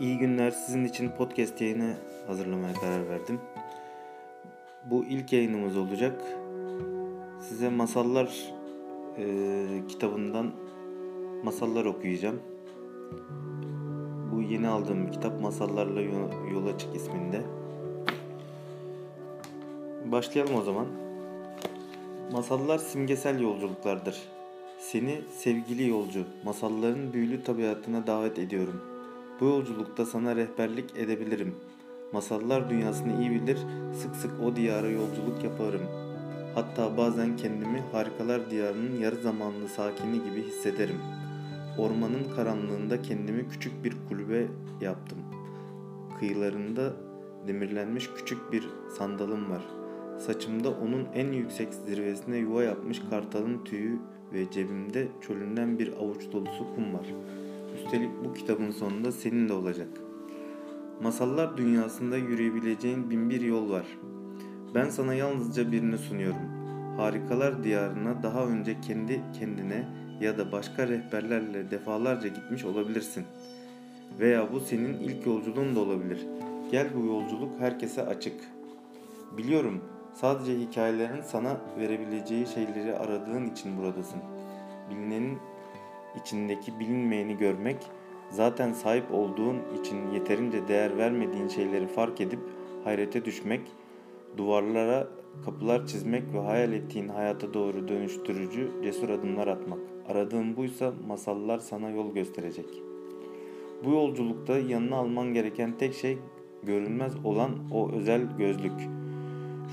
iyi günler. Sizin için podcast yayını hazırlamaya karar verdim. Bu ilk yayınımız olacak. Size masallar e, kitabından masallar okuyacağım. Bu yeni aldığım kitap Masallarla Yola Çık isminde. Başlayalım o zaman. Masallar simgesel yolculuklardır. Seni sevgili yolcu, masalların büyülü tabiatına davet ediyorum. Bu yolculukta sana rehberlik edebilirim. Masallar dünyasını iyi bilir, sık sık o diyara yolculuk yaparım. Hatta bazen kendimi harikalar diyarının yarı zamanlı sakini gibi hissederim. Ormanın karanlığında kendimi küçük bir kulübe yaptım. Kıyılarında demirlenmiş küçük bir sandalım var. Saçımda onun en yüksek zirvesine yuva yapmış kartalın tüyü ve cebimde çölünden bir avuç dolusu kum var. Üstelik bu kitabın sonunda senin de olacak. Masallar dünyasında yürüyebileceğin bin bir yol var. Ben sana yalnızca birini sunuyorum. Harikalar diyarına daha önce kendi kendine ya da başka rehberlerle defalarca gitmiş olabilirsin. Veya bu senin ilk yolculuğun da olabilir. Gel bu yolculuk herkese açık. Biliyorum sadece hikayelerin sana verebileceği şeyleri aradığın için buradasın. Bilinenin içindeki bilinmeyeni görmek, zaten sahip olduğun için yeterince değer vermediğin şeyleri fark edip hayrete düşmek, duvarlara kapılar çizmek ve hayal ettiğin hayata doğru dönüştürücü cesur adımlar atmak. Aradığın buysa masallar sana yol gösterecek. Bu yolculukta yanına alman gereken tek şey görünmez olan o özel gözlük.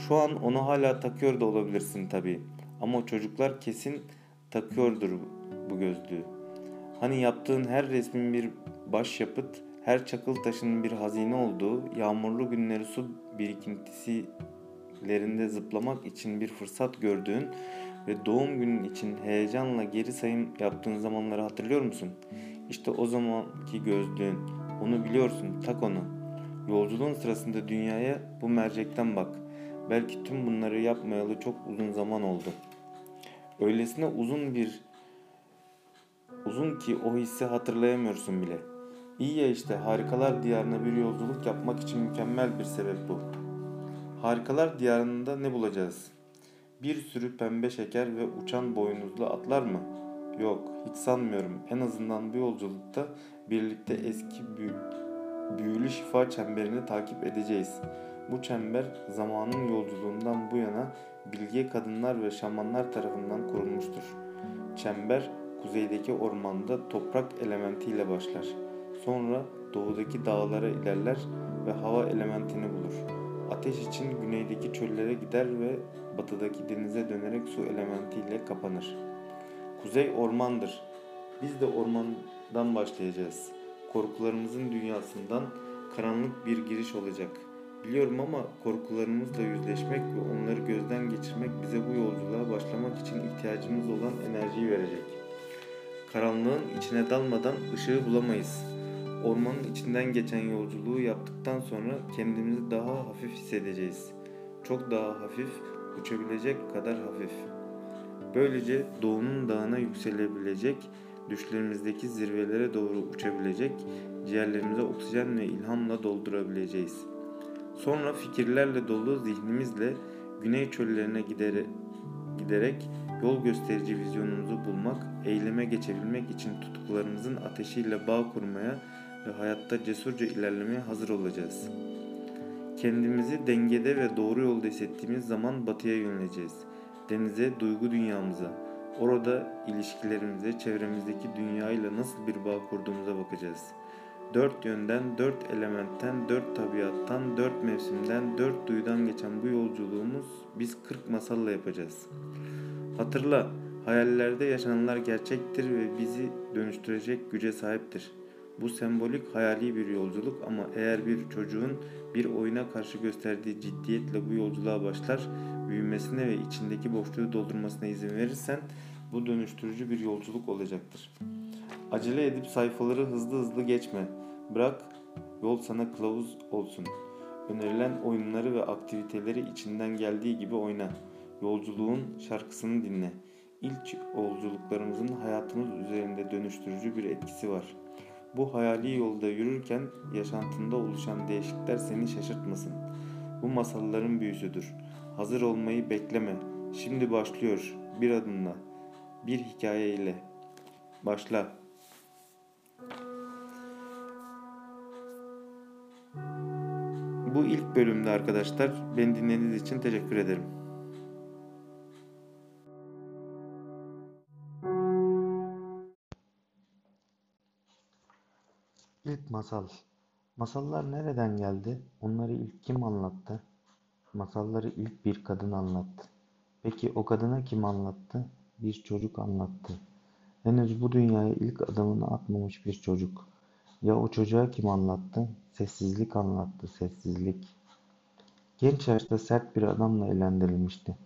Şu an onu hala takıyor da olabilirsin tabii. Ama çocuklar kesin takıyordur bu gözlüğü. Hani yaptığın her resmin bir başyapıt, her çakıl taşının bir hazine olduğu, yağmurlu günleri su birikintisilerinde zıplamak için bir fırsat gördüğün ve doğum günün için heyecanla geri sayım yaptığın zamanları hatırlıyor musun? İşte o zamanki gözlüğün. Onu biliyorsun, tak onu. Yolculuğun sırasında dünyaya bu mercekten bak. Belki tüm bunları yapmayalı çok uzun zaman oldu. Öylesine uzun bir uzun ki o hissi hatırlayamıyorsun bile. İyi ya işte harikalar diyarına bir yolculuk yapmak için mükemmel bir sebep bu. Harikalar diyarında ne bulacağız? Bir sürü pembe şeker ve uçan boynuzlu atlar mı? Yok, hiç sanmıyorum. En azından bu yolculukta birlikte eski büyü, büyülü şifa çemberini takip edeceğiz. Bu çember zamanın yolculuğundan bu yana bilge kadınlar ve şamanlar tarafından kurulmuştur. Çember kuzeydeki ormanda toprak elementiyle başlar. Sonra doğudaki dağlara ilerler ve hava elementini bulur. Ateş için güneydeki çöllere gider ve batıdaki denize dönerek su elementiyle kapanır. Kuzey ormandır. Biz de ormandan başlayacağız. Korkularımızın dünyasından karanlık bir giriş olacak. Biliyorum ama korkularımızla yüzleşmek ve onları gözden geçirmek bize bu yolculuğa başlamak için ihtiyacımız olan enerjiyi verecek. Karanlığın içine dalmadan ışığı bulamayız. Ormanın içinden geçen yolculuğu yaptıktan sonra kendimizi daha hafif hissedeceğiz. Çok daha hafif, uçabilecek kadar hafif. Böylece doğunun dağına yükselebilecek, düşlerimizdeki zirvelere doğru uçabilecek, ciğerlerimize oksijen ve ilhamla doldurabileceğiz. Sonra fikirlerle dolu zihnimizle güney çöllerine gidere, giderek yol gösterici vizyonumuzu bulmak, eyleme geçebilmek için tutuklarımızın ateşiyle bağ kurmaya ve hayatta cesurca ilerlemeye hazır olacağız. Kendimizi dengede ve doğru yolda hissettiğimiz zaman batıya yöneleceğiz. Denize, duygu dünyamıza, orada ilişkilerimize, çevremizdeki dünyayla nasıl bir bağ kurduğumuza bakacağız. Dört yönden, dört elementten, dört tabiattan, dört mevsimden, dört duyudan geçen bu yolculuğumuz biz kırk masalla yapacağız. Hatırla, hayallerde yaşananlar gerçektir ve bizi dönüştürecek güce sahiptir.'' Bu sembolik hayali bir yolculuk ama eğer bir çocuğun bir oyuna karşı gösterdiği ciddiyetle bu yolculuğa başlar, büyümesine ve içindeki boşluğu doldurmasına izin verirsen bu dönüştürücü bir yolculuk olacaktır. Acele edip sayfaları hızlı hızlı geçme. Bırak yol sana kılavuz olsun. Önerilen oyunları ve aktiviteleri içinden geldiği gibi oyna. Yolculuğun şarkısını dinle. İlk yolculuklarımızın hayatımız üzerinde dönüştürücü bir etkisi var.'' Bu hayali yolda yürürken yaşantında oluşan değişiklikler seni şaşırtmasın. Bu masalların büyüsüdür. Hazır olmayı bekleme. Şimdi başlıyor. Bir adımla. Bir hikayeyle. Başla. Bu ilk bölümde arkadaşlar. Beni dinlediğiniz için teşekkür ederim. Masal. Masallar nereden geldi? Onları ilk kim anlattı? Masalları ilk bir kadın anlattı. Peki o kadına kim anlattı? Bir çocuk anlattı. Henüz bu dünyaya ilk adımını atmamış bir çocuk. Ya o çocuğa kim anlattı? Sessizlik anlattı, sessizlik. Genç yaşta sert bir adamla evlendirilmişti.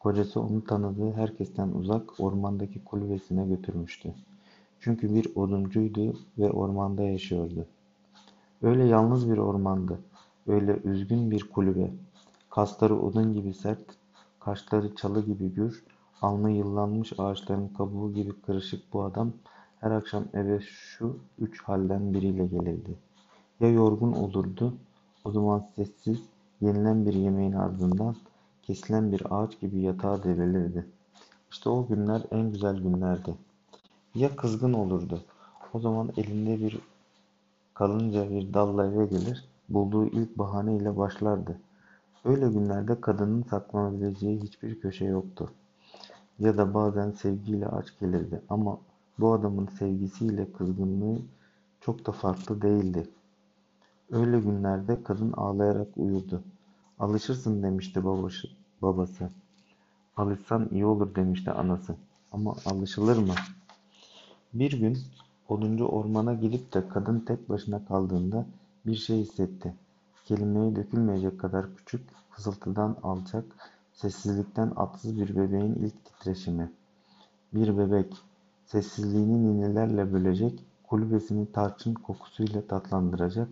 Kocası onu tanıdığı herkesten uzak ormandaki kulübesine götürmüştü. Çünkü bir oduncuydu ve ormanda yaşıyordu. Öyle yalnız bir ormandı, öyle üzgün bir kulübe. Kasları odun gibi sert, kaşları çalı gibi gür, alnı yıllanmış ağaçların kabuğu gibi kırışık bu adam her akşam eve şu üç halden biriyle gelirdi. Ya yorgun olurdu, o zaman sessiz, yenilen bir yemeğin ardından kesilen bir ağaç gibi yatağa devrilirdi. İşte o günler en güzel günlerdi. Ya kızgın olurdu. O zaman elinde bir kalınca bir dalla eve gelir, bulduğu ilk bahaneyle başlardı. Öyle günlerde kadının saklanabileceği hiçbir köşe yoktu. Ya da bazen sevgiyle aç gelirdi ama bu adamın sevgisiyle kızgınlığı çok da farklı değildi. Öyle günlerde kadın ağlayarak uyurdu. Alışırsın demişti babası. babası. Alışsan iyi olur demişti anası. Ama alışılır mı? Bir gün oduncu ormana gidip de kadın tek başına kaldığında bir şey hissetti. Kelimeye dökülmeyecek kadar küçük, fısıltıdan alçak, sessizlikten atsız bir bebeğin ilk titreşimi. Bir bebek, sessizliğini ninelerle bölecek, kulübesini tarçın kokusuyla tatlandıracak,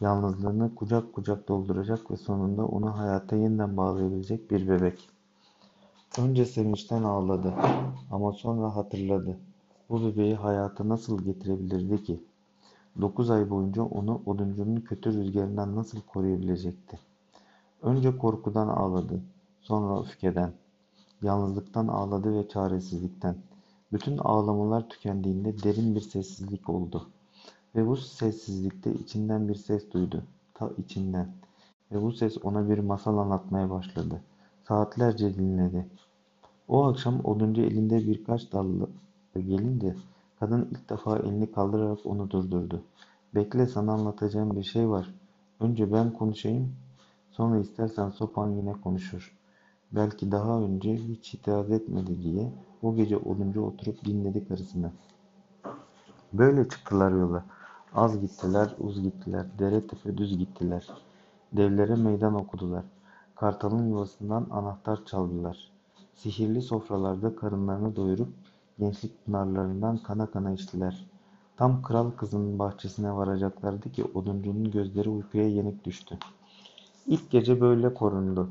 yalnızlığını kucak kucak dolduracak ve sonunda onu hayata yeniden bağlayabilecek bir bebek. Önce sevinçten ağladı ama sonra hatırladı. Bu bebeği hayata nasıl getirebilirdi ki? Dokuz ay boyunca onu oduncunun kötü rüzgarından nasıl koruyabilecekti? Önce korkudan ağladı, sonra öfkeden, yalnızlıktan ağladı ve çaresizlikten. Bütün ağlamalar tükendiğinde derin bir sessizlik oldu. Ve bu sessizlikte içinden bir ses duydu, ta içinden. Ve bu ses ona bir masal anlatmaya başladı. Saatlerce dinledi. O akşam oduncu elinde birkaç dallı gelince kadın ilk defa elini kaldırarak onu durdurdu. Bekle sana anlatacağım bir şey var. Önce ben konuşayım, sonra istersen sopan yine konuşur. Belki daha önce hiç itiraz etmedi diye o gece olunca oturup dinledi karısını. Böyle çıktılar yola. Az gittiler, uz gittiler, dere tepe düz gittiler. Devlere meydan okudular. Kartalın yuvasından anahtar çaldılar. Sihirli sofralarda karınlarını doyurup gençlik pınarlarından kana kana içtiler. Tam kral kızının bahçesine varacaklardı ki oduncunun gözleri uykuya yenik düştü. İlk gece böyle korundu.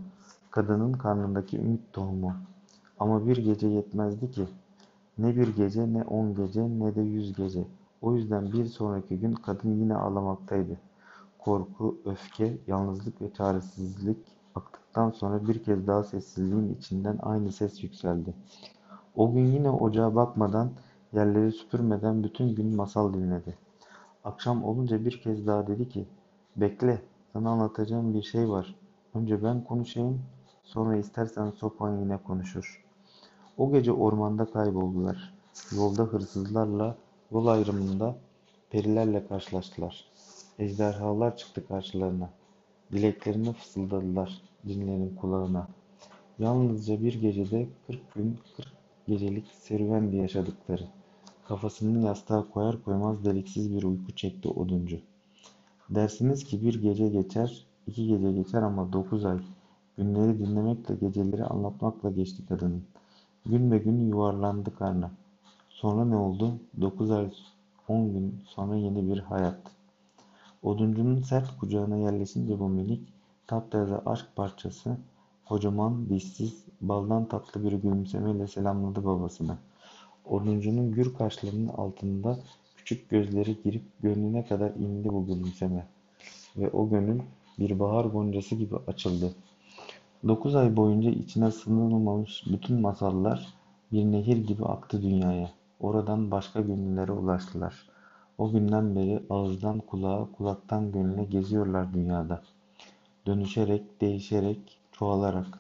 Kadının karnındaki ümit tohumu. Ama bir gece yetmezdi ki. Ne bir gece ne on gece ne de yüz gece. O yüzden bir sonraki gün kadın yine ağlamaktaydı. Korku, öfke, yalnızlık ve çaresizlik aktıktan sonra bir kez daha sessizliğin içinden aynı ses yükseldi. O gün yine ocağa bakmadan, yerleri süpürmeden bütün gün masal dinledi. Akşam olunca bir kez daha dedi ki, bekle, sana anlatacağım bir şey var. Önce ben konuşayım, sonra istersen sopan yine konuşur. O gece ormanda kayboldular. Yolda hırsızlarla, yol ayrımında perilerle karşılaştılar. Ejderhalar çıktı karşılarına. Dileklerini fısıldadılar cinlerin kulağına. Yalnızca bir gecede kırk gün kırk gecelik serüvendi yaşadıkları. Kafasını yastığa koyar koymaz deliksiz bir uyku çekti oduncu. Dersiniz ki bir gece geçer, iki gece geçer ama dokuz ay. Günleri dinlemekle geceleri anlatmakla geçti kadının. Gün be gün yuvarlandı karnı. Sonra ne oldu? Dokuz ay, on gün sonra yeni bir hayat. Oduncunun sert kucağına yerleşince bu minik, taptaze aşk parçası, kocaman, dişsiz, baldan tatlı bir gülümsemeyle selamladı babasını. Oduncunun gür kaşlarının altında Küçük gözleri girip gönlüne kadar indi bu gülümseme. Ve o gönül bir bahar goncası gibi açıldı. Dokuz ay boyunca içine sığınılmamış bütün masallar bir nehir gibi aktı dünyaya. Oradan başka gönüllere ulaştılar. O günden beri ağızdan kulağa, kulaktan gönüle geziyorlar dünyada. Dönüşerek, değişerek, çoğalarak.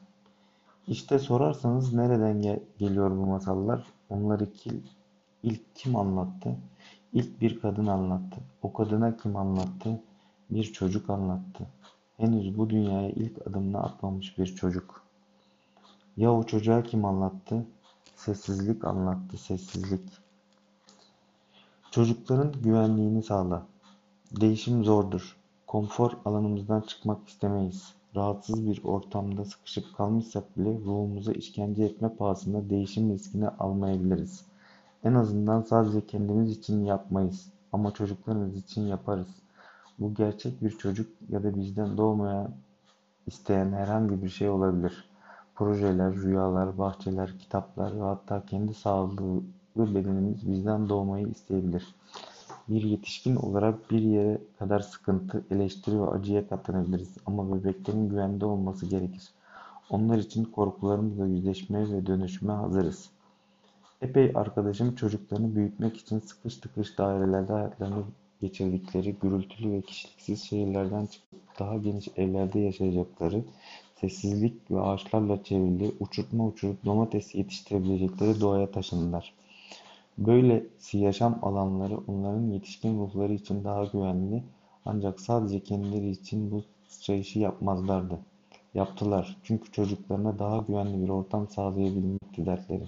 İşte sorarsanız nereden gel geliyor bu masallar? Onları ki, ilk kim anlattı? İlk bir kadın anlattı. O kadına kim anlattı? Bir çocuk anlattı. Henüz bu dünyaya ilk adımını atmamış bir çocuk. Ya o çocuğa kim anlattı? Sessizlik anlattı, sessizlik. Çocukların güvenliğini sağla. Değişim zordur. Konfor alanımızdan çıkmak istemeyiz. Rahatsız bir ortamda sıkışıp kalmışsak bile ruhumuza işkence etme pahasına değişim riskini almayabiliriz. En azından sadece kendimiz için yapmayız ama çocuklarımız için yaparız. Bu gerçek bir çocuk ya da bizden doğmaya isteyen herhangi bir şey olabilir. Projeler, rüyalar, bahçeler, kitaplar ve hatta kendi sağlığı bedenimiz bizden doğmayı isteyebilir. Bir yetişkin olarak bir yere kadar sıkıntı, eleştiri ve acıya katlanabiliriz ama bebeklerin güvende olması gerekir. Onlar için korkularımızla yüzleşmeye ve dönüşmeye hazırız. Epey arkadaşım çocuklarını büyütmek için sıkış tıkış dairelerde hayatlarını geçirdikleri gürültülü ve kişiliksiz şehirlerden çıkıp daha geniş evlerde yaşayacakları, sessizlik ve ağaçlarla çevrili, uçurtma uçurup domates yetiştirebilecekleri doğaya taşındılar. Böylesi yaşam alanları onların yetişkin ruhları için daha güvenli ancak sadece kendileri için bu sıçrayışı yapmazlardı. Yaptılar çünkü çocuklarına daha güvenli bir ortam sağlayabilmekti dertleri.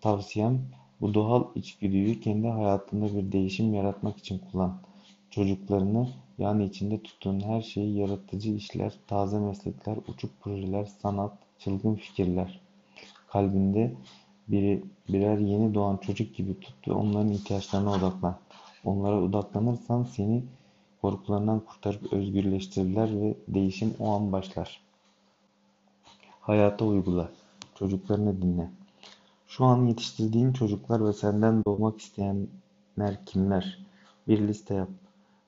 Tavsiyem bu doğal içgüdüyü kendi hayatında bir değişim yaratmak için kullan. Çocuklarını yani içinde tuttuğun her şeyi yaratıcı işler, taze meslekler, uçuk projeler, sanat, çılgın fikirler. Kalbinde biri, birer yeni doğan çocuk gibi tut ve onların ihtiyaçlarına odaklan. Onlara odaklanırsan seni korkularından kurtarıp özgürleştirirler ve değişim o an başlar. Hayata uygula. Çocuklarını dinle. Şu an yetiştirdiğin çocuklar ve senden doğmak isteyenler kimler? Bir liste yap.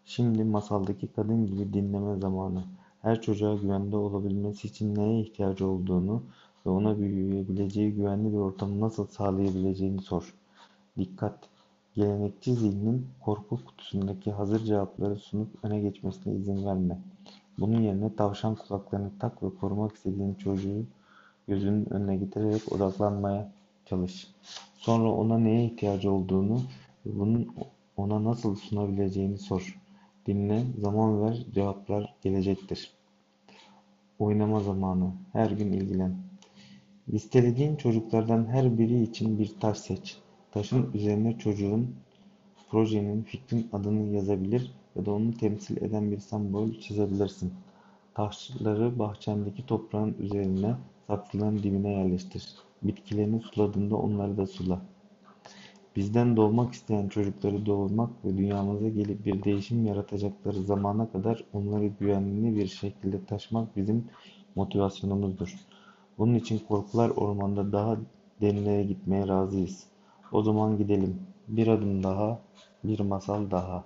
Şimdi masaldaki kadın gibi dinleme zamanı. Her çocuğa güvende olabilmesi için neye ihtiyacı olduğunu ve ona büyüyebileceği güvenli bir ortamı nasıl sağlayabileceğini sor. Dikkat! Gelenekçi zihnin korku kutusundaki hazır cevapları sunup öne geçmesine izin verme. Bunun yerine tavşan kulaklarını tak ve korumak istediğin çocuğu gözünün önüne getirerek odaklanmaya çalış. Sonra ona neye ihtiyacı olduğunu ve bunun ona nasıl sunabileceğini sor. Dinle, zaman ver, cevaplar gelecektir. Oynama zamanı. Her gün ilgilen. Listelediğin çocuklardan her biri için bir taş seç. Taşın üzerine çocuğun, projenin, fikrin adını yazabilir ya da onu temsil eden bir sembol çizebilirsin. Taşları bahçendeki toprağın üzerine, saksıların dibine yerleştir. Bitkilerini suladığında onları da sula. Bizden doğmak isteyen çocukları doğurmak ve dünyamıza gelip bir değişim yaratacakları zamana kadar onları güvenli bir şekilde taşımak bizim motivasyonumuzdur. Bunun için korkular ormanda daha derinlere gitmeye razıyız. O zaman gidelim. Bir adım daha, bir masal daha.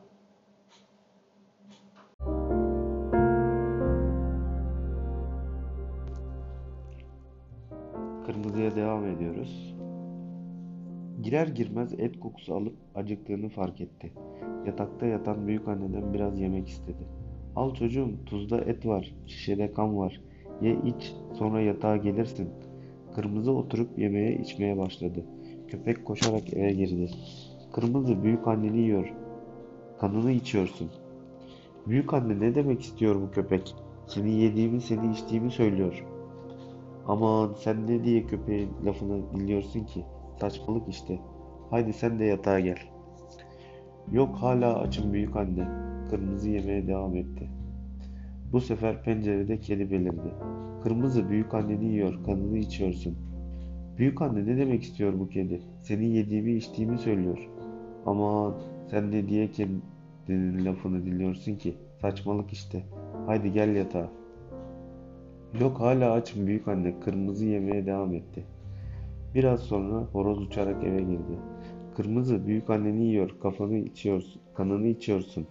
Kırmızıya devam ediyoruz. Girer girmez et kokusu alıp acıktığını fark etti. Yatakta yatan büyük anneden biraz yemek istedi. Al çocuğum, tuzda et var, şişede kan var. Ye iç, sonra yatağa gelirsin. Kırmızı oturup yemeye içmeye başladı. Köpek koşarak eve girdi. Kırmızı büyük anneni yiyor. Kanını içiyorsun. Büyük anne ne demek istiyor bu köpek? Seni yediğimi, seni içtiğimi söylüyor. Aman sen ne diye köpeğin lafını dinliyorsun ki? Saçmalık işte. Haydi sen de yatağa gel. Yok hala açım büyük anne. Kırmızı yemeye devam etti. Bu sefer pencerede kedi belirdi. Kırmızı büyük anneni yiyor, kanını içiyorsun. Büyük anne ne demek istiyor bu kedi? Seni yediğimi içtiğimi söylüyor. Aman sen ne diye kedinin lafını dinliyorsun ki? Saçmalık işte. Haydi gel yatağa. Yok hala açım büyük anne. Kırmızı yemeye devam etti. Biraz sonra horoz uçarak eve girdi. Kırmızı, büyük anneni yiyor, kafanı içiyorsun, kanını içiyorsun.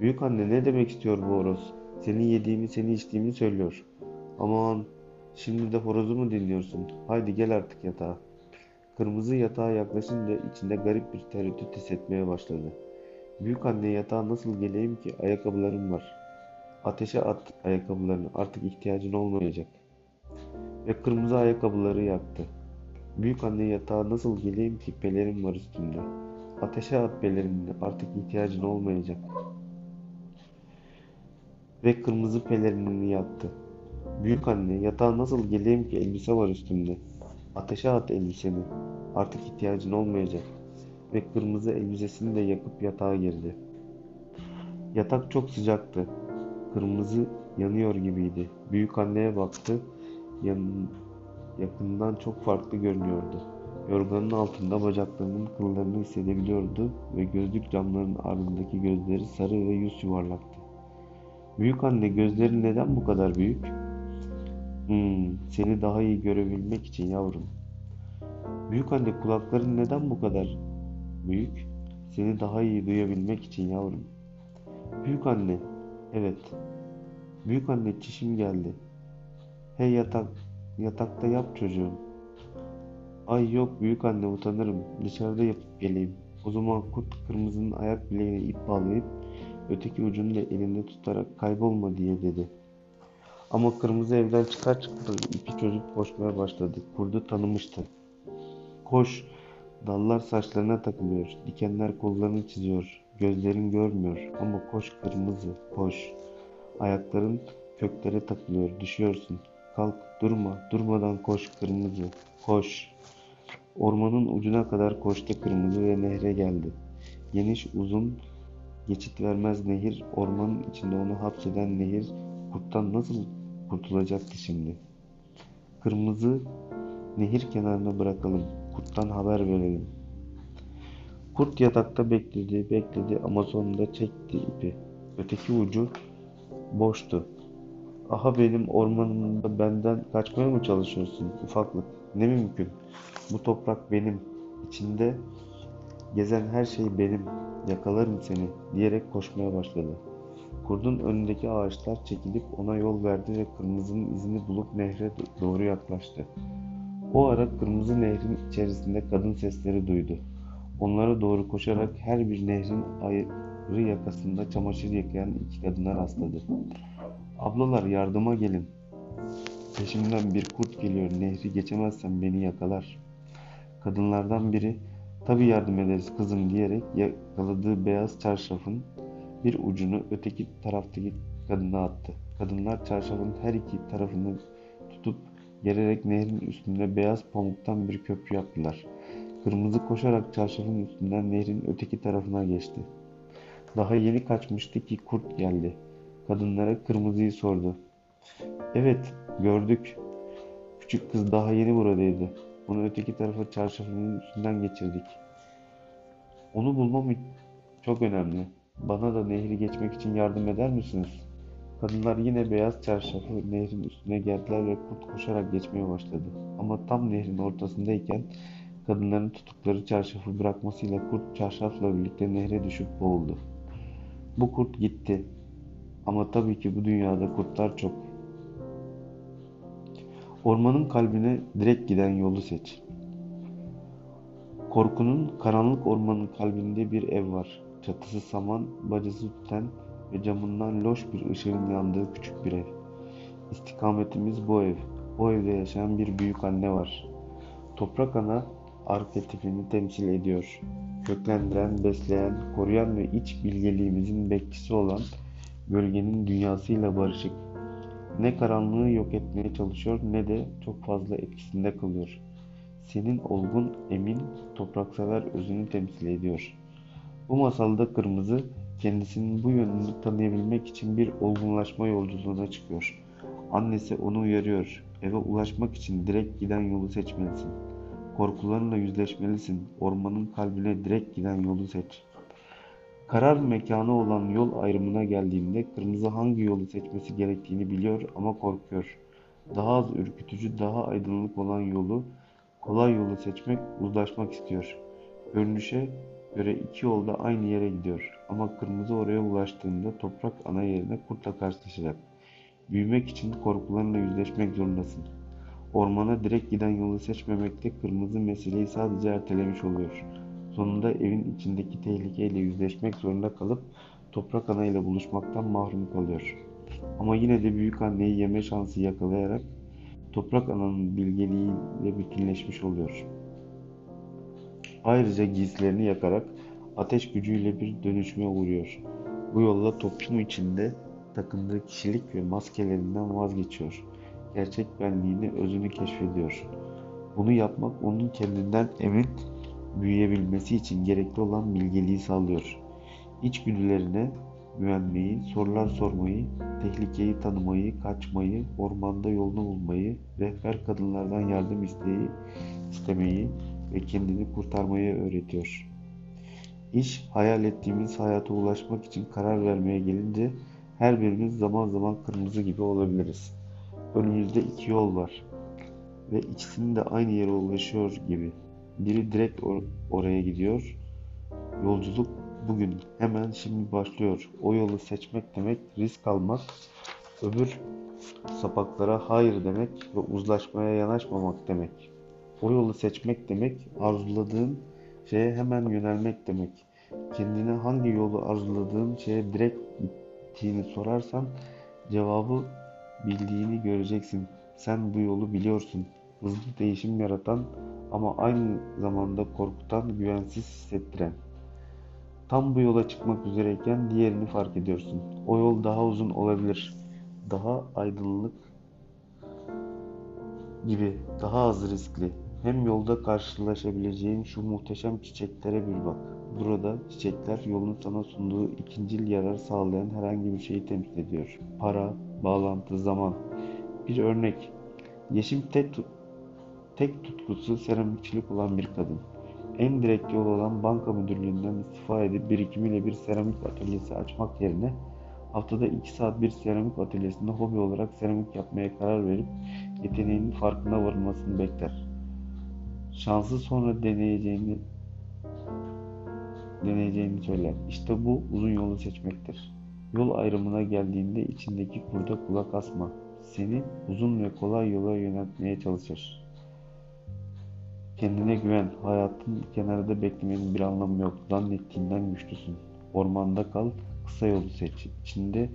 Büyük anne ne demek istiyor bu horoz? Seni yediğimi, seni içtiğimi söylüyor. Aman, şimdi de horozu mu dinliyorsun? Haydi gel artık yatağa. Kırmızı yatağa yaklaşınca içinde garip bir tereddüt hissetmeye başladı. Büyük anne yatağa nasıl geleyim ki? Ayakkabılarım var. Ateşe at ayakkabılarını, artık ihtiyacın olmayacak. Ve kırmızı ayakkabıları yaktı. Büyük anne yatağa nasıl geleyim ki? Pelerin var üstünde. Ateşe at pelerinini, artık ihtiyacın olmayacak. Ve kırmızı pelerinini yaktı. Büyük anne yatağa nasıl geleyim ki? Elbise var üstümde. Ateşe at elbiseni, artık ihtiyacın olmayacak. Ve kırmızı elbisesini de yakıp yatağa girdi. Yatak çok sıcaktı. Kırmızı yanıyor gibiydi. Büyük anneye baktı. Yan- yakından çok farklı görünüyordu. Yorganın altında bacaklarının kıllarını hissedebiliyordu ve gözlük camlarının ardındaki gözleri sarı ve yüz yuvarlaktı. Büyük anne gözlerin neden bu kadar büyük? Hmm, seni daha iyi görebilmek için yavrum. Büyük anne kulakların neden bu kadar büyük? Seni daha iyi duyabilmek için yavrum. Büyük anne, evet. Büyük anne çişim geldi. Hey yatak, yatakta yap çocuğum. Ay yok büyük anne utanırım. Dışarıda yapıp geleyim. O zaman kurt kırmızının ayak bileğine ip bağlayıp öteki ucunu da elinde tutarak kaybolma diye dedi. Ama kırmızı evden çıkar çıkmaz iki çocuk koşmaya başladı. Kurdu tanımıştı. Koş. Dallar saçlarına takılıyor. Dikenler kollarını çiziyor. Gözlerin görmüyor. Ama koş kırmızı. Koş. Ayakların köklere takılıyor. Düşüyorsun. Kalk. Durma. Durmadan koş kırmızı. Koş. Ormanın ucuna kadar koştu kırmızı ve nehre geldi. Geniş uzun geçit vermez nehir, ormanın içinde onu hapseden nehir kurttan nasıl kurtulacaktı şimdi? Kırmızı nehir kenarına bırakalım, kurttan haber verelim. Kurt yatakta bekledi, bekledi ama sonunda çekti ipi. Öteki ucu boştu. Aha benim ormanımda benden kaçmaya mı çalışıyorsun ufaklık? Ne mümkün? Bu toprak benim. İçinde gezen her şey benim. Yakalarım seni diyerek koşmaya başladı. Kurdun önündeki ağaçlar çekilip ona yol verdi ve kırmızının izini bulup nehre doğru yaklaştı. O ara kırmızı nehrin içerisinde kadın sesleri duydu. Onlara doğru koşarak her bir nehrin ayrı yakasında çamaşır yıkayan iki kadına rastladı. Ablalar yardıma gelin. Peşimden bir kurt geliyor. Nehri geçemezsem beni yakalar. Kadınlardan biri tabii yardım ederiz kızım diyerek yakaladığı beyaz çarşafın bir ucunu öteki taraftaki kadına attı. Kadınlar çarşafın her iki tarafını tutup gererek nehrin üstünde beyaz pamuktan bir köprü yaptılar. Kırmızı koşarak çarşafın üstünden nehrin öteki tarafına geçti. Daha yeni kaçmıştı ki kurt geldi. Kadınlara kırmızıyı sordu. Evet, gördük. Küçük kız daha yeni buradaydı. Onu öteki tarafa çarşafının üstünden geçirdik. Onu bulmam çok önemli. Bana da nehri geçmek için yardım eder misiniz? Kadınlar yine beyaz çarşafı nehrin üstüne geldiler ve kurt koşarak geçmeye başladı. Ama tam nehrin ortasındayken kadınların tuttukları çarşafı bırakmasıyla kurt çarşafla birlikte nehre düşüp boğuldu. Bu kurt gitti. Ama tabii ki bu dünyada kurtlar çok. Ormanın kalbine direkt giden yolu seç. Korkunun karanlık ormanın kalbinde bir ev var. Çatısı saman, bacası tüten ve camından loş bir ışığın yandığı küçük bir ev. İstikametimiz bu ev. O evde yaşayan bir büyük anne var. Toprak ana arketipini temsil ediyor. Köklendiren, besleyen, koruyan ve iç bilgeliğimizin bekçisi olan gölgenin dünyasıyla barışık. Ne karanlığı yok etmeye çalışıyor ne de çok fazla etkisinde kalıyor. Senin olgun, emin, topraksever özünü temsil ediyor. Bu masalda kırmızı kendisinin bu yönünü tanıyabilmek için bir olgunlaşma yolculuğuna çıkıyor. Annesi onu uyarıyor. Eve ulaşmak için direkt giden yolu seçmelisin. Korkularınla yüzleşmelisin. Ormanın kalbine direkt giden yolu seç. Karar mekanı olan yol ayrımına geldiğinde kırmızı hangi yolu seçmesi gerektiğini biliyor ama korkuyor. Daha az ürkütücü, daha aydınlık olan yolu, kolay yolu seçmek, uzlaşmak istiyor. Görünüşe göre iki yol da aynı yere gidiyor. Ama kırmızı oraya ulaştığında toprak ana yerine kurtla karşılaşacak. Büyümek için korkularınla yüzleşmek zorundasın. Ormana direkt giden yolu seçmemekte kırmızı meseleyi sadece ertelemiş oluyor. Sonunda evin içindeki tehlikeyle yüzleşmek zorunda kalıp toprak ana ile buluşmaktan mahrum kalıyor. Ama yine de büyük anneyi yeme şansı yakalayarak toprak ananın bilgeliğiyle bütünleşmiş oluyor. Ayrıca giysilerini yakarak ateş gücüyle bir dönüşüme uğruyor. Bu yolla toplum içinde takındığı kişilik ve maskelerinden vazgeçiyor. Gerçek benliğini, özünü keşfediyor. Bunu yapmak onun kendinden emin büyüyebilmesi için gerekli olan bilgeliği sağlıyor. İçgüdülerine güvenmeyi, sorular sormayı, tehlikeyi tanımayı, kaçmayı, ormanda yolunu bulmayı, rehber kadınlardan yardım isteği, istemeyi ve kendini kurtarmayı öğretiyor. İş hayal ettiğimiz hayata ulaşmak için karar vermeye gelince her birimiz zaman zaman kırmızı gibi olabiliriz. Önümüzde iki yol var ve ikisinin de aynı yere ulaşıyor gibi. Biri direkt or- oraya gidiyor. Yolculuk bugün, hemen şimdi başlıyor. O yolu seçmek demek risk almak, öbür sapaklara hayır demek ve uzlaşmaya yanaşmamak demek. O yolu seçmek demek, arzuladığın şeye hemen yönelmek demek. Kendine hangi yolu arzuladığın şeye direkt gittiğini sorarsan cevabı bildiğini göreceksin. Sen bu yolu biliyorsun. Hızlı değişim yaratan ama aynı zamanda korkutan, güvensiz hissettiren. Tam bu yola çıkmak üzereyken diğerini fark ediyorsun. O yol daha uzun olabilir. Daha aydınlık gibi, daha az riskli. Hem yolda karşılaşabileceğin şu muhteşem çiçeklere bir bak. Burada çiçekler yolun sana sunduğu ikincil yarar sağlayan herhangi bir şeyi temsil ediyor. Para, bağlantı, zaman. Bir örnek. Yeşim tek, tek tutkusu seramikçilik olan bir kadın. En direkt yol olan banka müdürlüğünden istifa edip birikimiyle bir seramik atölyesi açmak yerine haftada 2 saat bir seramik atölyesinde hobi olarak seramik yapmaya karar verip yeteneğinin farkına varılmasını bekler. Şansı sonra deneyeceğini deneyeceğini söyler. İşte bu uzun yolu seçmektir. Yol ayrımına geldiğinde içindeki kurda kulak asma. Seni uzun ve kolay yola yöneltmeye çalışır. Kendine güven. Hayatın kenarda beklemenin bir anlamı yok. Zannettiğinden güçlüsün. Ormanda kal, kısa yolu seç. İçinde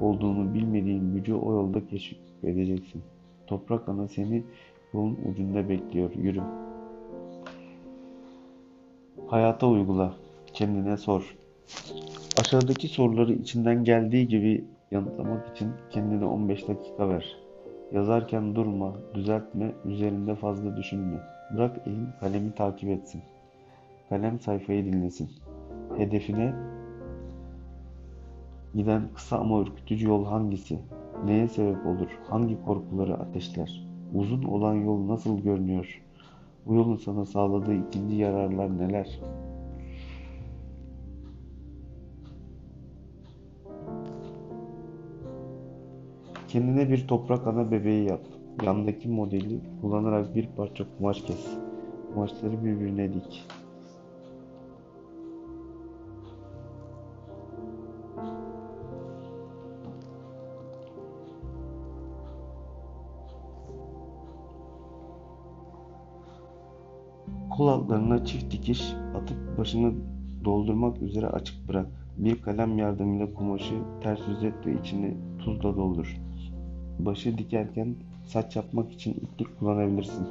olduğunu bilmediğin gücü o yolda keşfedeceksin. Toprak ana seni yolun ucunda bekliyor. Yürü. Hayata uygula. Kendine sor. Aşağıdaki soruları içinden geldiği gibi yanıtlamak için kendine 15 dakika ver. Yazarken durma, düzeltme, üzerinde fazla düşünme. Bırak elin kalemi takip etsin. Kalem sayfayı dinlesin. Hedefine giden kısa ama ürkütücü yol hangisi? Neye sebep olur? Hangi korkuları ateşler? Uzun olan yol nasıl görünüyor? Bu yolun sana sağladığı ikinci yararlar neler? Kendine bir toprak ana bebeği yap. Yandaki modeli kullanarak bir parça kumaş kes. Kumaşları birbirine dik. Kol altlarına çift dikiş atıp başını doldurmak üzere açık bırak. Bir kalem yardımıyla kumaşı ters yüz et ve içini tuzla doldur. Başı dikerken saç yapmak için iplik kullanabilirsin.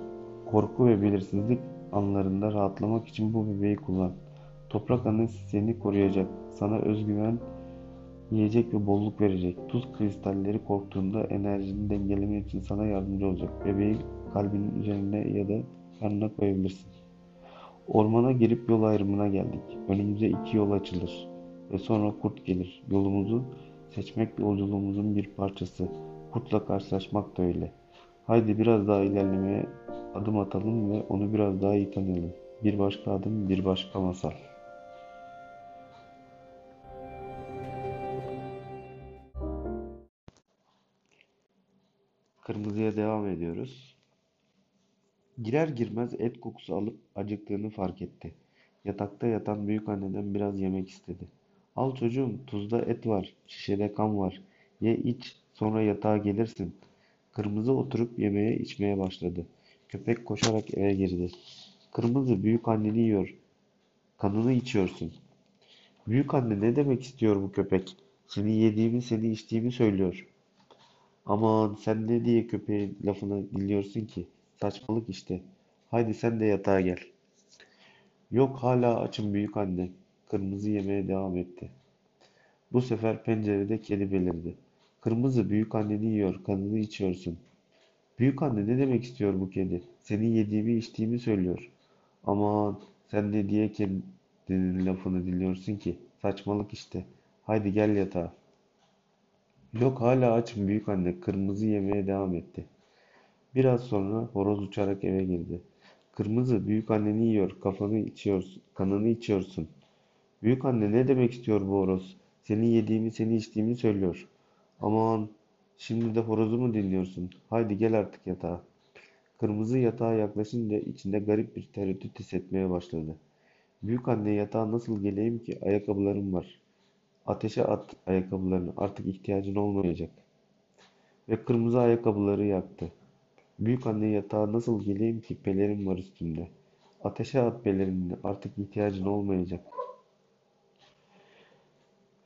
Korku ve belirsizlik anlarında rahatlamak için bu bebeği kullan. Toprak anı seni koruyacak. Sana özgüven, yiyecek ve bolluk verecek. Tuz kristalleri korktuğunda enerjini dengelemek için sana yardımcı olacak. Bebeği kalbinin üzerine ya da karnına koyabilirsin. Ormana girip yol ayrımına geldik. Önümüze iki yol açılır ve sonra kurt gelir. Yolumuzu seçmek yolculuğumuzun bir parçası. Kurtla karşılaşmak da öyle. Haydi biraz daha ilerlemeye adım atalım ve onu biraz daha iyi tanıyalım. Bir başka adım, bir başka masal. Kırmızıya devam ediyoruz. Girer girmez et kokusu alıp acıktığını fark etti. Yatakta yatan büyük anneden biraz yemek istedi. Al çocuğum, tuzda et var, şişede kan var. Ye iç, sonra yatağa gelirsin. Kırmızı oturup yemeye içmeye başladı. Köpek koşarak eve girdi. Kırmızı büyük anneni yiyor. Kanını içiyorsun. Büyük anne ne demek istiyor bu köpek? Seni yediğimi, seni içtiğimi söylüyor. Aman sen ne diye köpeğin lafını dinliyorsun ki? Saçmalık işte. Haydi sen de yatağa gel. Yok hala açım büyük anne. Kırmızı yemeye devam etti. Bu sefer pencerede kedi belirdi. Kırmızı büyük anneni yiyor, kanını içiyorsun. Büyük anne ne demek istiyor bu kedi? Seni yediğimi içtiğimi söylüyor. Aman sen ne diye kedinin lafını dinliyorsun ki? Saçmalık işte. Haydi gel yatağa. Yok hala açım büyük anne. Kırmızı yemeye devam etti. Biraz sonra horoz uçarak eve girdi. Kırmızı büyük anneni yiyor, kafanı içiyorsun, kanını içiyorsun. Büyük anne ne demek istiyor bu horoz? Seni yediğimi, seni içtiğimi söylüyor. Aman şimdi de horozu mu dinliyorsun? Haydi gel artık yatağa. Kırmızı yatağa yaklaşınca içinde garip bir tereddüt hissetmeye başladı. Büyük anne yatağa nasıl geleyim ki? Ayakkabılarım var. Ateşe at ayakkabılarını. Artık ihtiyacın olmayacak. Ve kırmızı ayakkabıları yaktı. Büyük anne yatağa nasıl geleyim ki? Pelerin var üstümde. Ateşe at pelerinini. Artık ihtiyacın olmayacak.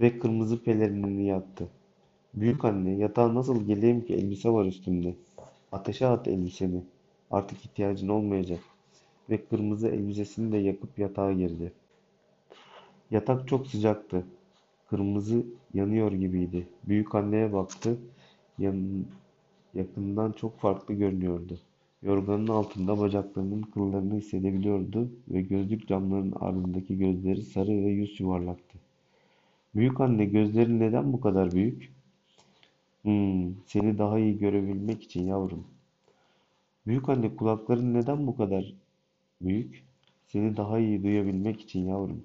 Ve kırmızı pelerinini yaktı. Büyük anne yatağa nasıl geleyim ki? Elbise var üstümde. Ateşe at elbiseni. Artık ihtiyacın olmayacak. Ve kırmızı elbisesini de yakıp yatağa girdi. Yatak çok sıcaktı. Kırmızı yanıyor gibiydi. Büyük anneye baktı. Yan, yakından çok farklı görünüyordu. Yorganın altında bacaklarının kıllarını hissedebiliyordu ve gözlük camlarının ardındaki gözleri sarı ve yüz yuvarlaktı. Büyük anne gözlerin neden bu kadar büyük? Hmm, seni daha iyi görebilmek için yavrum. Büyük anne kulakların neden bu kadar büyük? Seni daha iyi duyabilmek için yavrum.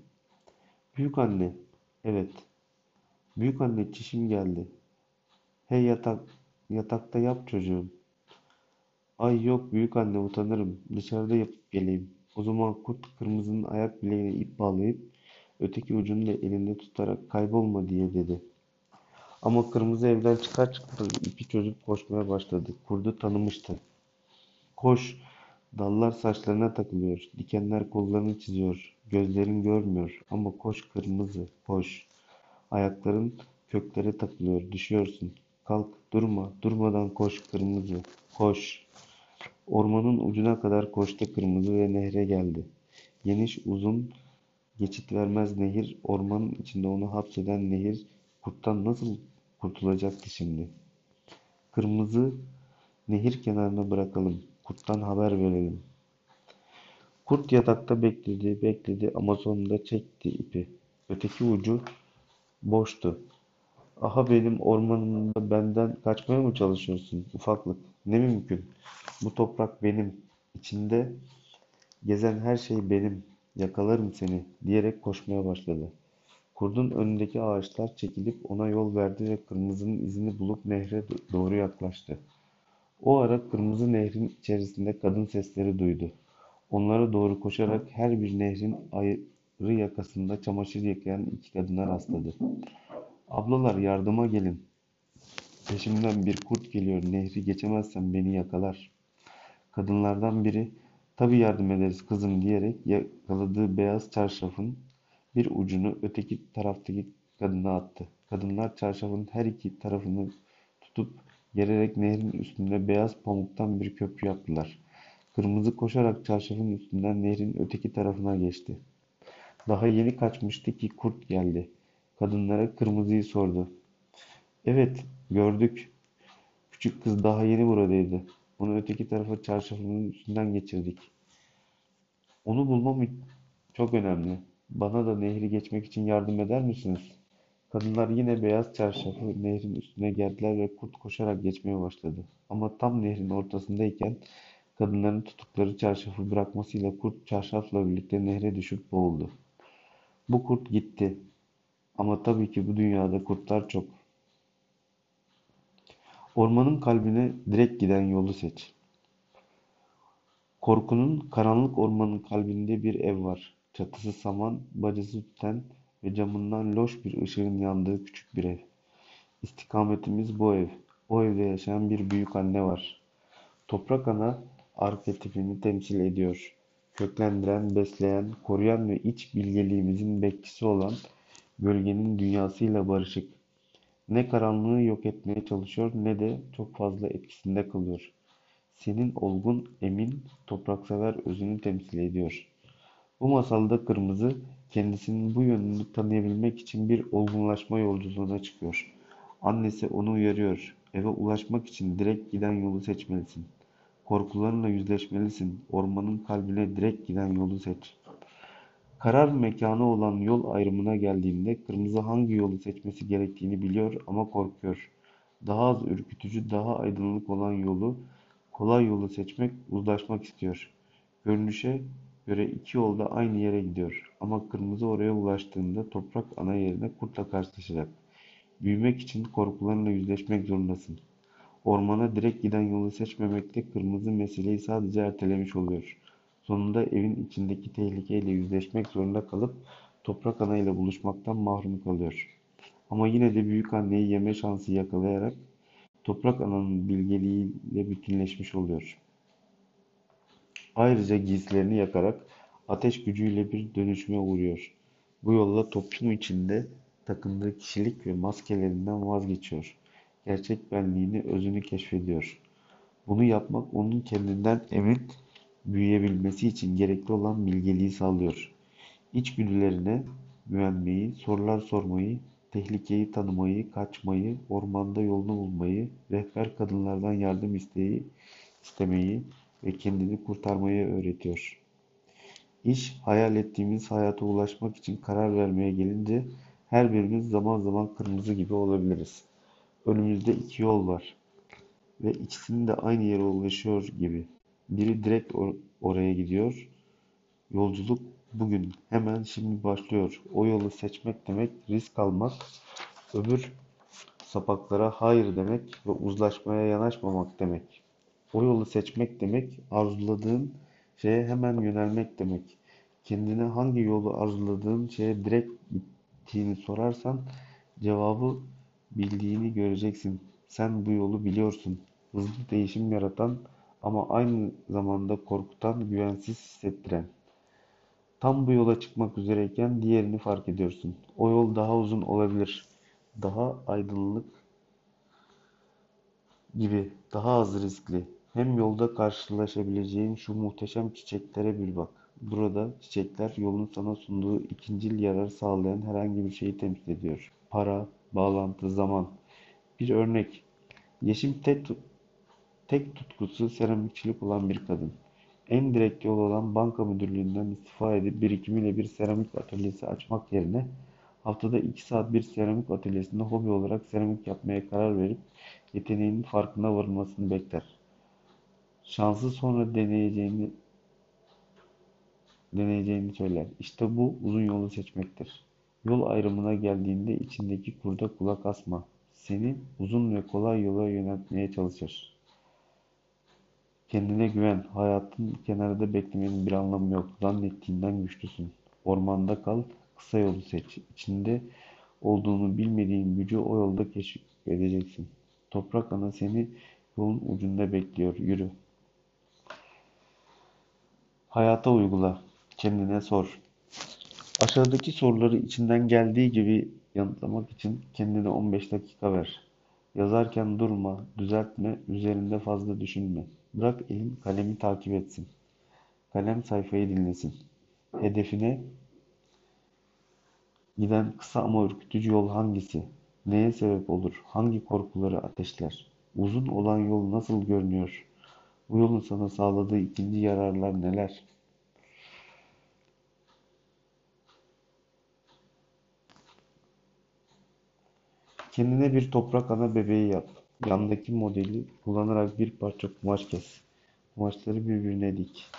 Büyük anne, evet. Büyük anne çişim geldi. Hey yatak, yatakta yap çocuğum. Ay yok büyük anne utanırım. Dışarıda yapıp geleyim. O zaman kurt kırmızının ayak bileğine ip bağlayıp öteki ucunu da elinde tutarak kaybolma diye dedi. Ama kırmızı evden çıkar çıkmaz ipi çözüp koşmaya başladı. Kurdu tanımıştı. Koş! Dallar saçlarına takılıyor. Dikenler kollarını çiziyor. Gözlerin görmüyor. Ama koş kırmızı, koş. Ayakların köklere takılıyor. Düşüyorsun. Kalk, durma. Durmadan koş kırmızı, koş. Ormanın ucuna kadar koştu kırmızı ve nehre geldi. Geniş, uzun, geçit vermez nehir, ormanın içinde onu hapseden nehir, kurttan nasıl kurtulacaktı şimdi? Kırmızı, nehir kenarına bırakalım. Kurttan haber verelim. Kurt yatakta bekledi, bekledi ama sonunda çekti ipi. Öteki ucu boştu. Aha benim ormanımda benden kaçmaya mı çalışıyorsun ufaklık? Ne mümkün? Bu toprak benim. İçinde gezen her şey benim. Yakalarım seni diyerek koşmaya başladı. Kurdun önündeki ağaçlar çekilip ona yol verdi ve kırmızının izini bulup nehre doğru yaklaştı. O ara kırmızı nehrin içerisinde kadın sesleri duydu. Onlara doğru koşarak her bir nehrin ayrı yakasında çamaşır yıkayan iki kadına rastladı. Ablalar yardıma gelin. Peşimden bir kurt geliyor. Nehri geçemezsem beni yakalar. Kadınlardan biri tabii yardım ederiz kızım diyerek yakaladığı beyaz çarşafın bir ucunu öteki taraftaki kadına attı. Kadınlar çarşafın her iki tarafını tutup gererek nehrin üstünde beyaz pamuktan bir köprü yaptılar. Kırmızı koşarak çarşafın üstünden nehrin öteki tarafına geçti. Daha yeni kaçmıştı ki kurt geldi. Kadınlara kırmızıyı sordu. Evet, gördük. Küçük kız daha yeni buradaydı. Onu öteki tarafa çarşafının üstünden geçirdik. Onu bulmam çok önemli. Bana da nehri geçmek için yardım eder misiniz? Kadınlar yine beyaz çarşafı nehrin üstüne geldiler ve kurt koşarak geçmeye başladı. Ama tam nehrin ortasındayken kadınların tuttukları çarşafı bırakmasıyla kurt çarşafla birlikte nehre düşüp boğuldu. Bu kurt gitti. Ama tabii ki bu dünyada kurtlar çok. Ormanın kalbine direkt giden yolu seç. Korkunun karanlık ormanın kalbinde bir ev var. Çatısı saman, bacası tüten ve camından loş bir ışığın yandığı küçük bir ev. İstikametimiz bu ev. O evde yaşayan bir büyük anne var. Toprak ana arketipini temsil ediyor. Köklendiren, besleyen, koruyan ve iç bilgeliğimizin bekçisi olan gölgenin dünyasıyla barışık. Ne karanlığı yok etmeye çalışıyor ne de çok fazla etkisinde kalıyor. Senin olgun, emin, topraksever özünü temsil ediyor. Bu masalda kırmızı kendisinin bu yönünü tanıyabilmek için bir olgunlaşma yolculuğuna çıkıyor. Annesi onu uyarıyor. Eve ulaşmak için direkt giden yolu seçmelisin. Korkularınla yüzleşmelisin. Ormanın kalbine direkt giden yolu seç. Karar mekanı olan yol ayrımına geldiğinde kırmızı hangi yolu seçmesi gerektiğini biliyor ama korkuyor. Daha az ürkütücü, daha aydınlık olan yolu, kolay yolu seçmek, uzlaşmak istiyor. Görünüşe göre iki yol da aynı yere gidiyor. Ama kırmızı oraya ulaştığında toprak ana yerine kurtla karşılaşacak. Büyümek için korkularınla yüzleşmek zorundasın. Ormana direkt giden yolu seçmemekte kırmızı meseleyi sadece ertelemiş oluyor. Sonunda evin içindeki tehlikeyle yüzleşmek zorunda kalıp toprak ana ile buluşmaktan mahrum kalıyor. Ama yine de büyük anneyi yeme şansı yakalayarak toprak ananın bilgeliğiyle bütünleşmiş oluyor. Ayrıca giysilerini yakarak ateş gücüyle bir dönüşüme uğruyor. Bu yolla toplum içinde takındığı kişilik ve maskelerinden vazgeçiyor. Gerçek benliğini, özünü keşfediyor. Bunu yapmak onun kendinden emin büyüyebilmesi için gerekli olan bilgeliği sağlıyor. İçgüdülerine güvenmeyi, sorular sormayı, tehlikeyi tanımayı, kaçmayı, ormanda yolunu bulmayı, rehber kadınlardan yardım isteği, istemeyi ve kendini kurtarmayı öğretiyor. İş, hayal ettiğimiz hayata ulaşmak için karar vermeye gelince her birimiz zaman zaman kırmızı gibi olabiliriz. Önümüzde iki yol var ve ikisinin de aynı yere ulaşıyor gibi. Biri direkt or- oraya gidiyor. Yolculuk bugün, hemen şimdi başlıyor. O yolu seçmek demek risk almak, öbür sapaklara hayır demek ve uzlaşmaya yanaşmamak demek. O yolu seçmek demek, arzuladığın şeye hemen yönelmek demek. Kendine hangi yolu arzuladığın şeye direkt gittiğini sorarsan cevabı bildiğini göreceksin. Sen bu yolu biliyorsun. Hızlı değişim yaratan ama aynı zamanda korkutan, güvensiz hissettiren. Tam bu yola çıkmak üzereyken diğerini fark ediyorsun. O yol daha uzun olabilir. Daha aydınlık gibi, daha az riskli. Hem yolda karşılaşabileceğin şu muhteşem çiçeklere bir bak. Burada çiçekler yolun sana sunduğu ikincil yarar sağlayan herhangi bir şeyi temsil ediyor. Para, bağlantı, zaman. Bir örnek. Yeşim tek, tek tutkusu seramikçilik olan bir kadın. En direkt yol olan banka müdürlüğünden istifa edip birikimiyle bir seramik atölyesi açmak yerine haftada 2 saat bir seramik atölyesinde hobi olarak seramik yapmaya karar verip yeteneğinin farkına varılmasını bekler. Şansı sonra deneyeceğini deneyeceğini söyler. İşte bu uzun yolu seçmektir. Yol ayrımına geldiğinde içindeki kurda kulak asma. Seni uzun ve kolay yola yöneltmeye çalışır. Kendine güven. Hayatın kenarda beklemenin bir anlamı yok. Zannettiğinden güçlüsün. Ormanda kal, kısa yolu seç. İçinde olduğunu bilmediğin gücü o yolda keşfedeceksin. Toprak ana seni yolun ucunda bekliyor. Yürü. Hayata uygula. Kendine sor. Aşağıdaki soruları içinden geldiği gibi yanıtlamak için kendine 15 dakika ver. Yazarken durma, düzeltme, üzerinde fazla düşünme. Bırak elin kalemi takip etsin. Kalem sayfayı dinlesin. Hedefine giden kısa ama ürkütücü yol hangisi? Neye sebep olur? Hangi korkuları ateşler? Uzun olan yol nasıl görünüyor? Bu yolun sana sağladığı ikinci yararlar neler? Kendine bir toprak ana bebeği yap. Yandaki modeli kullanarak bir parça kumaş kes. Kumaşları birbirine dik.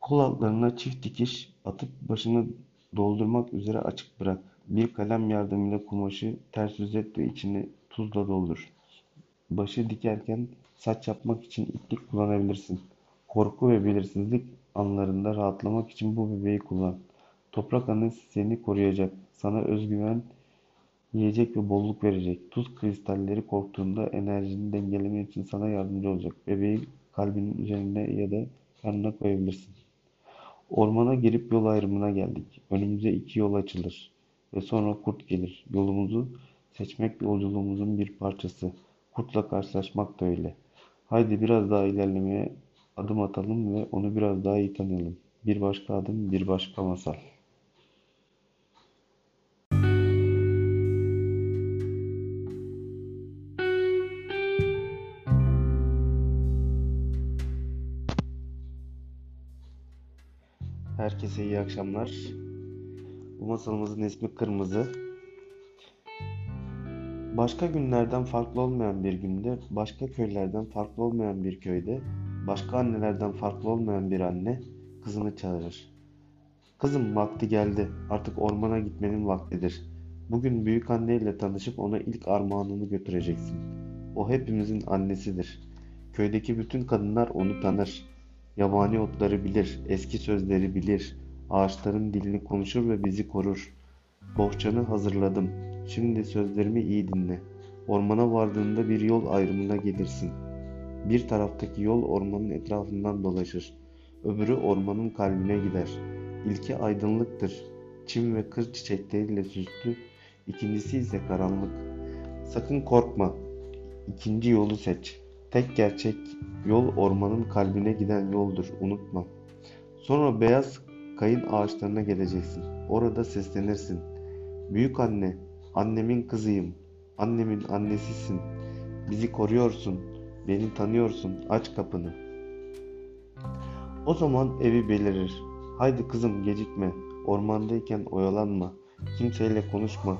Kol altlarına çift dikiş atıp başını doldurmak üzere açık bırak. Bir kalem yardımıyla kumaşı ters yüz et ve içini tuzla doldur. Başı dikerken saç yapmak için iplik kullanabilirsin. Korku ve belirsizlik anlarında rahatlamak için bu bebeği kullan. Toprak annesi seni koruyacak. Sana özgüven, yiyecek ve bolluk verecek. Tuz kristalleri korktuğunda enerjini dengelemek için sana yardımcı olacak. Bebeği kalbinin üzerine ya da karnına koyabilirsin. Ormana girip yol ayrımına geldik. Önümüze iki yol açılır ve sonra kurt gelir. Yolumuzu seçmek yolculuğumuzun bir parçası. Kurtla karşılaşmak da öyle. Haydi biraz daha ilerlemeye adım atalım ve onu biraz daha iyi tanıyalım. Bir başka adım, bir başka masal. Herkese iyi akşamlar. Bu masalımızın ismi Kırmızı. Başka günlerden farklı olmayan bir günde, başka köylerden farklı olmayan bir köyde, başka annelerden farklı olmayan bir anne kızını çağırır. Kızım vakti geldi. Artık ormana gitmenin vaktidir. Bugün büyük anneyle tanışıp ona ilk armağanını götüreceksin. O hepimizin annesidir. Köydeki bütün kadınlar onu tanır. Yabani otları bilir, eski sözleri bilir, ağaçların dilini konuşur ve bizi korur. Bohçanı hazırladım. Şimdi sözlerimi iyi dinle. Ormana vardığında bir yol ayrımına gelirsin. Bir taraftaki yol ormanın etrafından dolaşır. Öbürü ormanın kalbine gider. İlki aydınlıktır. Çim ve kır çiçekleriyle süslü. İkincisi ise karanlık. Sakın korkma. İkinci yolu seç. Tek gerçek yol ormanın kalbine giden yoldur. Unutma. Sonra beyaz kayın ağaçlarına geleceksin. Orada seslenirsin. Büyük anne, annemin kızıyım. Annemin annesisin. Bizi koruyorsun. Beni tanıyorsun. Aç kapını. O zaman evi belirir. Haydi kızım gecikme. Ormandayken oyalanma. Kimseyle konuşma.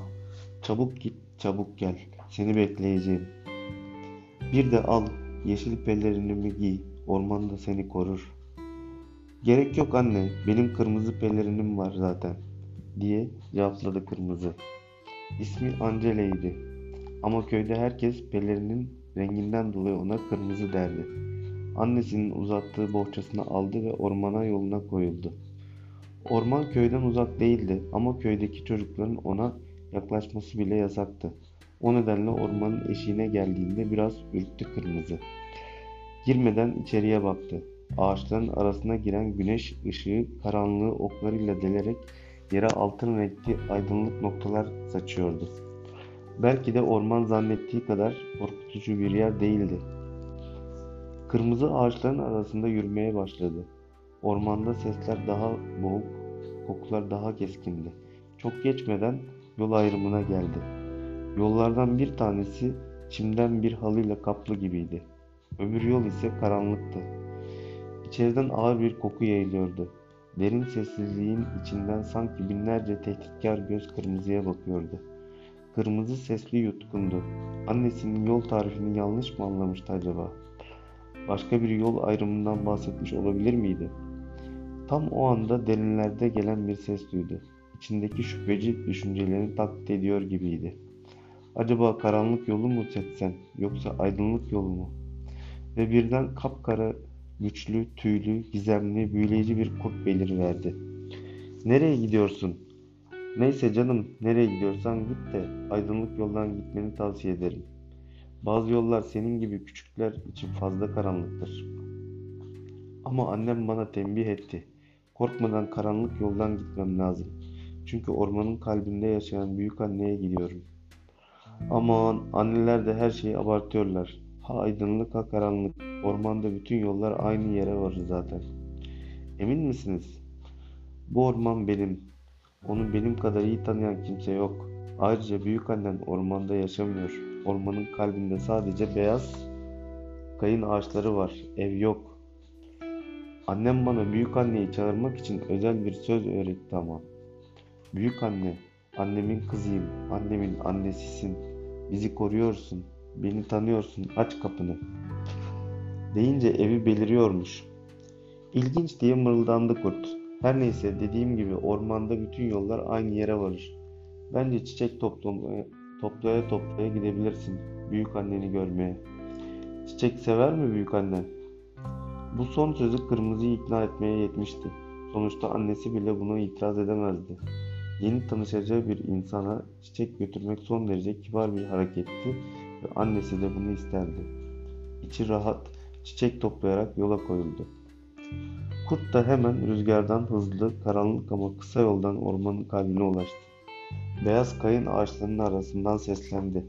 Çabuk git, çabuk gel. Seni bekleyeceğim. Bir de al, yeşil pelerinimi giy. Ormanda seni korur. Gerek yok anne, benim kırmızı pelerinim var zaten, diye cevapladı kırmızı. İsmi Angele'ydi. Ama köyde herkes pelerinin renginden dolayı ona kırmızı derdi. Annesinin uzattığı bohçasını aldı ve ormana yoluna koyuldu. Orman köyden uzak değildi ama köydeki çocukların ona yaklaşması bile yasaktı. O nedenle ormanın eşiğine geldiğinde biraz ürktü kırmızı. Girmeden içeriye baktı. Ağaçların arasına giren güneş ışığı karanlığı oklarıyla delerek yere altın renkli aydınlık noktalar saçıyordu. Belki de orman zannettiği kadar korkutucu bir yer değildi. Kırmızı ağaçların arasında yürümeye başladı. Ormanda sesler daha boğuk, kokular daha keskindi. Çok geçmeden yol ayrımına geldi. Yollardan bir tanesi çimden bir halıyla kaplı gibiydi. Öbür yol ise karanlıktı. İçeriden ağır bir koku yayılıyordu. Derin sessizliğin içinden sanki binlerce tehditkar göz kırmızıya bakıyordu. Kırmızı sesli yutkundu. Annesinin yol tarifini yanlış mı anlamıştı acaba? Başka bir yol ayrımından bahsetmiş olabilir miydi? Tam o anda derinlerde gelen bir ses duydu. İçindeki şüpheci düşüncelerini taklit ediyor gibiydi. Acaba karanlık yolu mu seçsen yoksa aydınlık yolu mu? Ve birden kapkara, güçlü, tüylü, gizemli, büyüleyici bir kurt beliriverdi. Nereye gidiyorsun? Neyse canım, nereye gidiyorsan git de aydınlık yoldan gitmeni tavsiye ederim. Bazı yollar senin gibi küçükler için fazla karanlıktır. Ama annem bana tembih etti. Korkmadan karanlık yoldan gitmem lazım. Çünkü ormanın kalbinde yaşayan büyük anneye gidiyorum. Aman anneler de her şeyi abartıyorlar. Ha aydınlık ha karanlık. Ormanda bütün yollar aynı yere varır zaten. Emin misiniz? Bu orman benim. Onu benim kadar iyi tanıyan kimse yok. Ayrıca büyük annen ormanda yaşamıyor. Ormanın kalbinde sadece beyaz kayın ağaçları var. Ev yok. Annem bana büyük anneyi çağırmak için özel bir söz öğretti ama. Büyük anne, annemin kızıyım, annemin annesisin. Bizi koruyorsun, beni tanıyorsun, aç kapını. Deyince evi beliriyormuş. İlginç diye mırıldandı kurt. Her neyse dediğim gibi ormanda bütün yollar aynı yere varır. Bence çiçek toplamaya, toplaya toplaya gidebilirsin büyük anneni görmeye. Çiçek sever mi büyük annen? Bu son sözü Kırmızı'yı ikna etmeye yetmişti. Sonuçta annesi bile buna itiraz edemezdi. Yeni tanışacağı bir insana çiçek götürmek son derece kibar bir hareketti ve annesi de bunu isterdi. İçi rahat, çiçek toplayarak yola koyuldu. Kurt da hemen rüzgardan hızlı, karanlık ama kısa yoldan ormanın kalbine ulaştı. Beyaz kayın ağaçlarının arasından seslendi.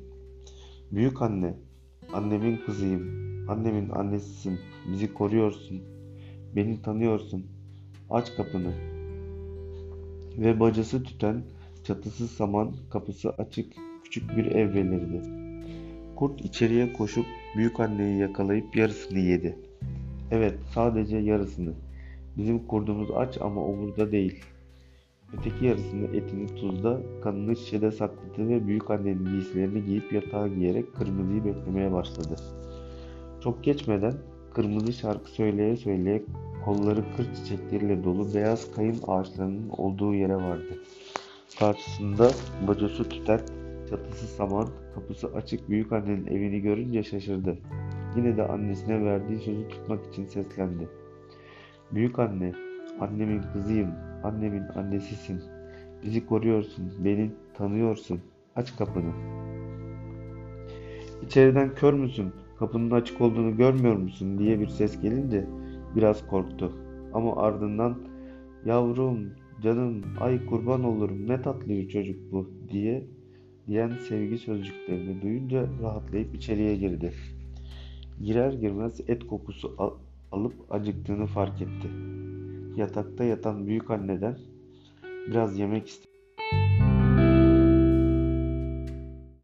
Büyük anne, annemin kızıyım, annemin annesisin, bizi koruyorsun, beni tanıyorsun, aç kapını. Ve bacası tüten, çatısı saman, kapısı açık, küçük bir ev belirdi. Kurt içeriye koşup büyük anneyi yakalayıp yarısını yedi. Evet, sadece yarısını. Bizim kurdumuz aç ama o burada değil. Öteki yarısını etini tuzda, kanını şişede sakladı ve büyük annenin giysilerini giyip yatağa giyerek kırmızıyı beklemeye başladı. Çok geçmeden kırmızı şarkı söyleye söyleye kolları kır çiçekleriyle dolu beyaz kayın ağaçlarının olduğu yere vardı. Karşısında bacası tüten, çatısı saman, kapısı açık büyük annenin evini görünce şaşırdı. Yine de annesine verdiği sözü tutmak için seslendi. Büyük anne, annemin kızıyım, annemin annesisin. Bizi koruyorsun, beni tanıyorsun. Aç kapını. İçeriden kör müsün, kapının açık olduğunu görmüyor musun diye bir ses gelince biraz korktu. Ama ardından yavrum, canım, ay kurban olurum ne tatlı bir çocuk bu diye diyen sevgi sözcüklerini duyunca rahatlayıp içeriye girdi. Girer girmez et kokusu al- alıp acıktığını fark etti. Yatakta yatan büyük anneden biraz yemek istedi.